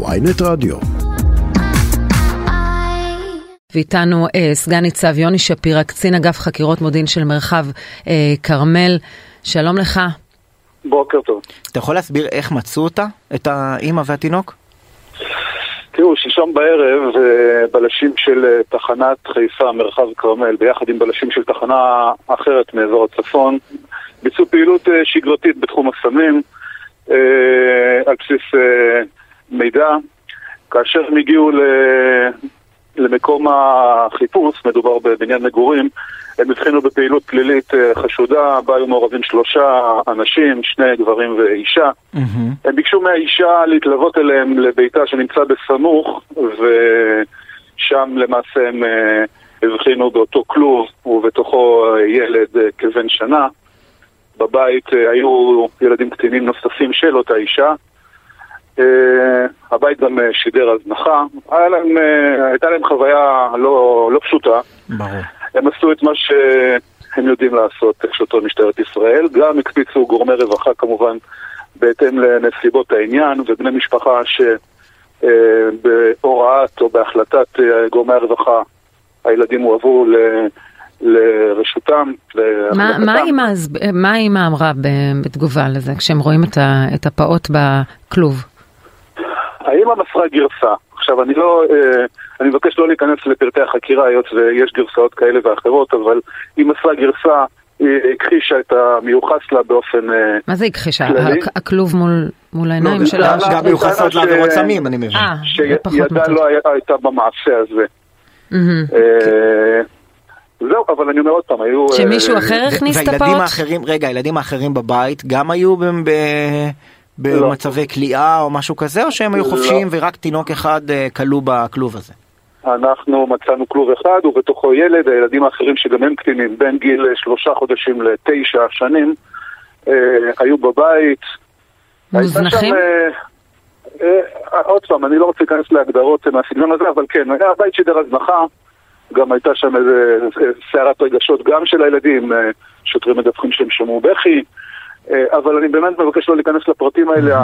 ויינט רדיו. ואיתנו אה, סגן ניצב יוני שפירא, קצין אגף חקירות מודיעין של מרחב אה, כרמל. שלום לך. בוקר טוב. אתה יכול להסביר איך מצאו אותה, את האימא והתינוק? תראו, שלשום בערב אה, בלשים של אה, תחנת חיפה, מרחב כרמל, ביחד עם בלשים של תחנה אחרת מאזור הצפון, ביצעו פעילות אה, שגרתית בתחום הסמים, על בסיס מידע. כאשר הם הגיעו למקום החיפוש, מדובר בבניין מגורים, הם הבחינו בפעילות פלילית אה, חשודה, בה היו מעורבים שלושה אנשים, שני גברים ואישה. Mm-hmm. הם ביקשו מהאישה להתלוות אליהם לביתה שנמצא בסמוך, ושם למעשה הם אה, הבחינו באותו כלוב ובתוכו אה, ילד כבן שנה. בבית היו ילדים קטינים נוספים של אותה אישה. הבית גם שידר הזנחה. הייתה להם חוויה לא, לא פשוטה. ברור. הם עשו את מה שהם יודעים לעשות, שוטרי משטרת ישראל. גם הקפיצו גורמי רווחה כמובן בהתאם לנסיבות העניין, ובני משפחה שבהוראת או בהחלטת אה, גורמי הרווחה הילדים הועברו ל... לרשותם. מה האימא אמרה בתגובה לזה, כשהם רואים את הפעוט בכלוב? האימא מסרה גרסה. עכשיו, אני לא... אה, אני מבקש לא להיכנס לפרטי החקירה, היות ויש גרסאות כאלה ואחרות, אבל היא מסרה גרסה, היא הכחישה את המיוחס לה באופן כללי. מה זה הכחישה? הכלוב מול, מול העיניים לא, שלה? גם מיוחסות לעבירות סמים, אני מבין. אה, שידה לא הייתה במעשה הזה. אה, זהו, אבל אני אומר עוד פעם, היו... שמישהו אחר הכניס את הפעוט? והילדים האחרים, רגע, הילדים האחרים בבית גם היו במצבי כליאה או משהו כזה, או שהם היו חופשיים ורק תינוק אחד כלוא בכלוב הזה? אנחנו מצאנו כלוב אחד ובתוכו ילד, הילדים האחרים שגם הם קטינים, בין גיל שלושה חודשים לתשע שנים, אה, היו בבית. מוזנחים? אה, אה, עוד פעם, אני לא רוצה להיכנס להגדרות מהסגנון הזה, אבל כן, היה בית שידר הזנחה, גם הייתה שם איזה סערת רגשות גם של הילדים, אה, שוטרים מדווחים שהם שמעו בכי, אה, אבל אני באמת מבקש לא להיכנס לפרטים האלה,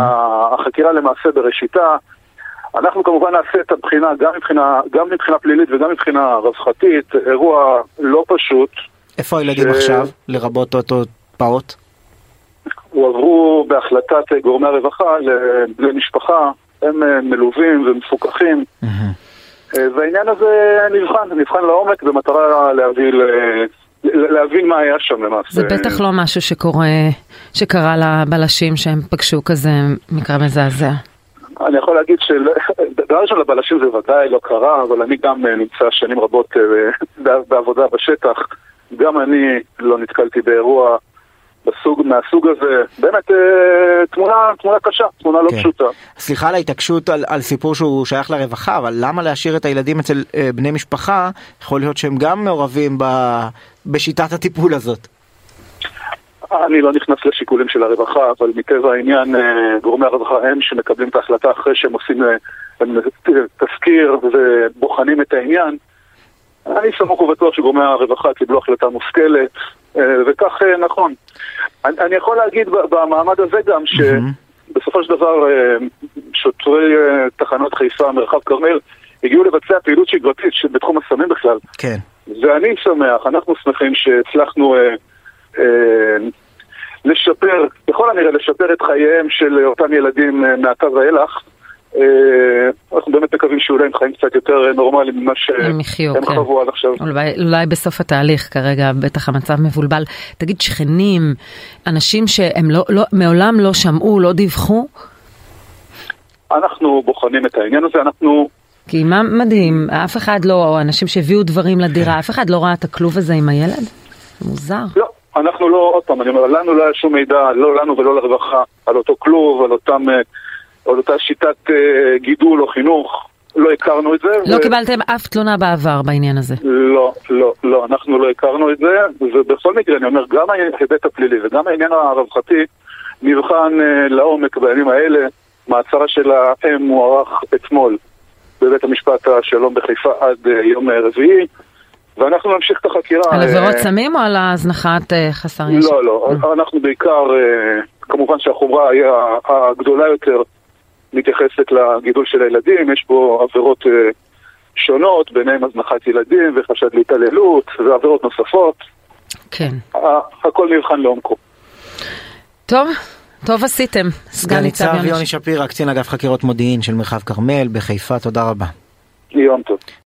החקירה למעשה בראשיתה. אנחנו כמובן נעשה את הבחינה גם מבחינה, גם מבחינה פלילית וגם מבחינה רווחתית, אירוע לא פשוט. איפה הילדים ש... עכשיו, לרבות אותו פעוט? הועברו בהחלטת גורמי הרווחה לבני משפחה, הם אה, מלווים ומפוקחים. Mm-hmm. והעניין הזה נבחן, נבחן לעומק במטרה להביא. להבין מה היה שם למעשה. זה בטח לא משהו שקורה, שקרה לבלשים שהם פגשו כזה מקרה מזעזע. אני יכול להגיד שדבר ראשון לבלשים זה ודאי לא קרה, אבל אני גם אה, נמצא שנים רבות אה, בעבודה בשטח. גם אני לא נתקלתי באירוע מהסוג הזה. באמת אה, תמונה, תמונה קשה, תמונה לא כן. פשוטה. סליחה על ההתעקשות על, על סיפור שהוא שייך לרווחה, אבל למה להשאיר את הילדים אצל אה, בני משפחה? יכול להיות שהם גם מעורבים ב, בשיטת הטיפול הזאת. אני לא נכנס לשיקולים של הרווחה, אבל מטבע העניין אה, גורמי הרווחה הם שמקבלים את ההחלטה אחרי שהם עושים אה, תזכיר ובוחנים את העניין. אני סמוך ובטוח שגורמי הרווחה קיבלו החלטה מושכלת, וכך נכון. אני יכול להגיד במעמד הזה גם שבסופו של דבר שוטרי תחנות חיפה, מרחב כרמל, הגיעו לבצע פעילות שגרתית בתחום הסמים בכלל. כן. ואני שמח, אנחנו שמחים שהצלחנו אה, לשפר, ככל הנראה לשפר את חייהם של אותם ילדים אה, מעתה ואילך. אה, אנחנו באמת מקווים שיהיו להם חיים קצת יותר נורמליים ממה שהם כן. חוו עד עכשיו. אולי, אולי בסוף התהליך כרגע בטח המצב מבולבל. תגיד, שכנים, אנשים שהם לא, לא, מעולם לא שמעו, לא דיווחו? אנחנו בוחנים את העניין הזה, אנחנו... כי מה מדהים, אף אחד לא, או אנשים שהביאו דברים לדירה, אף אחד לא ראה את הכלוב הזה עם הילד? מוזר. לא, אנחנו לא, עוד פעם, אני אומר, לנו לא היה שום מידע, לא לנו ולא לרווחה, על אותו כלוב, על אותם, אה, על אותה שיטת אה, גידול או חינוך. לא הכרנו את זה. לא ו... קיבלתם אף תלונה בעבר בעניין הזה. לא, לא, לא, אנחנו לא הכרנו את זה, ובכל מקרה, אני אומר, גם ההיבט הפלילי וגם העניין הרווחתי נבחן uh, לעומק בימים האלה. מעצרה של האם מוארך אתמול בבית המשפט השלום בחיפה עד uh, יום רביעי. ואנחנו נמשיך את החקירה. על עבירות אה, סמים או על הזנחת אה, חסר ישע? לא, לא, אנחנו בעיקר, אה, כמובן שהחומרה היא הגדולה יותר מתייחסת לגידול של הילדים, יש בו עבירות אה, שונות, ביניהם הזנחת ילדים וחשד להתעללות ועבירות נוספות. כן. הכל נבחן לעומקו. טוב, טוב עשיתם, סגן ניצב יוני שפירא, קצין אגף חקירות מודיעין של מרחב כרמל בחיפה, תודה רבה. יום טוב.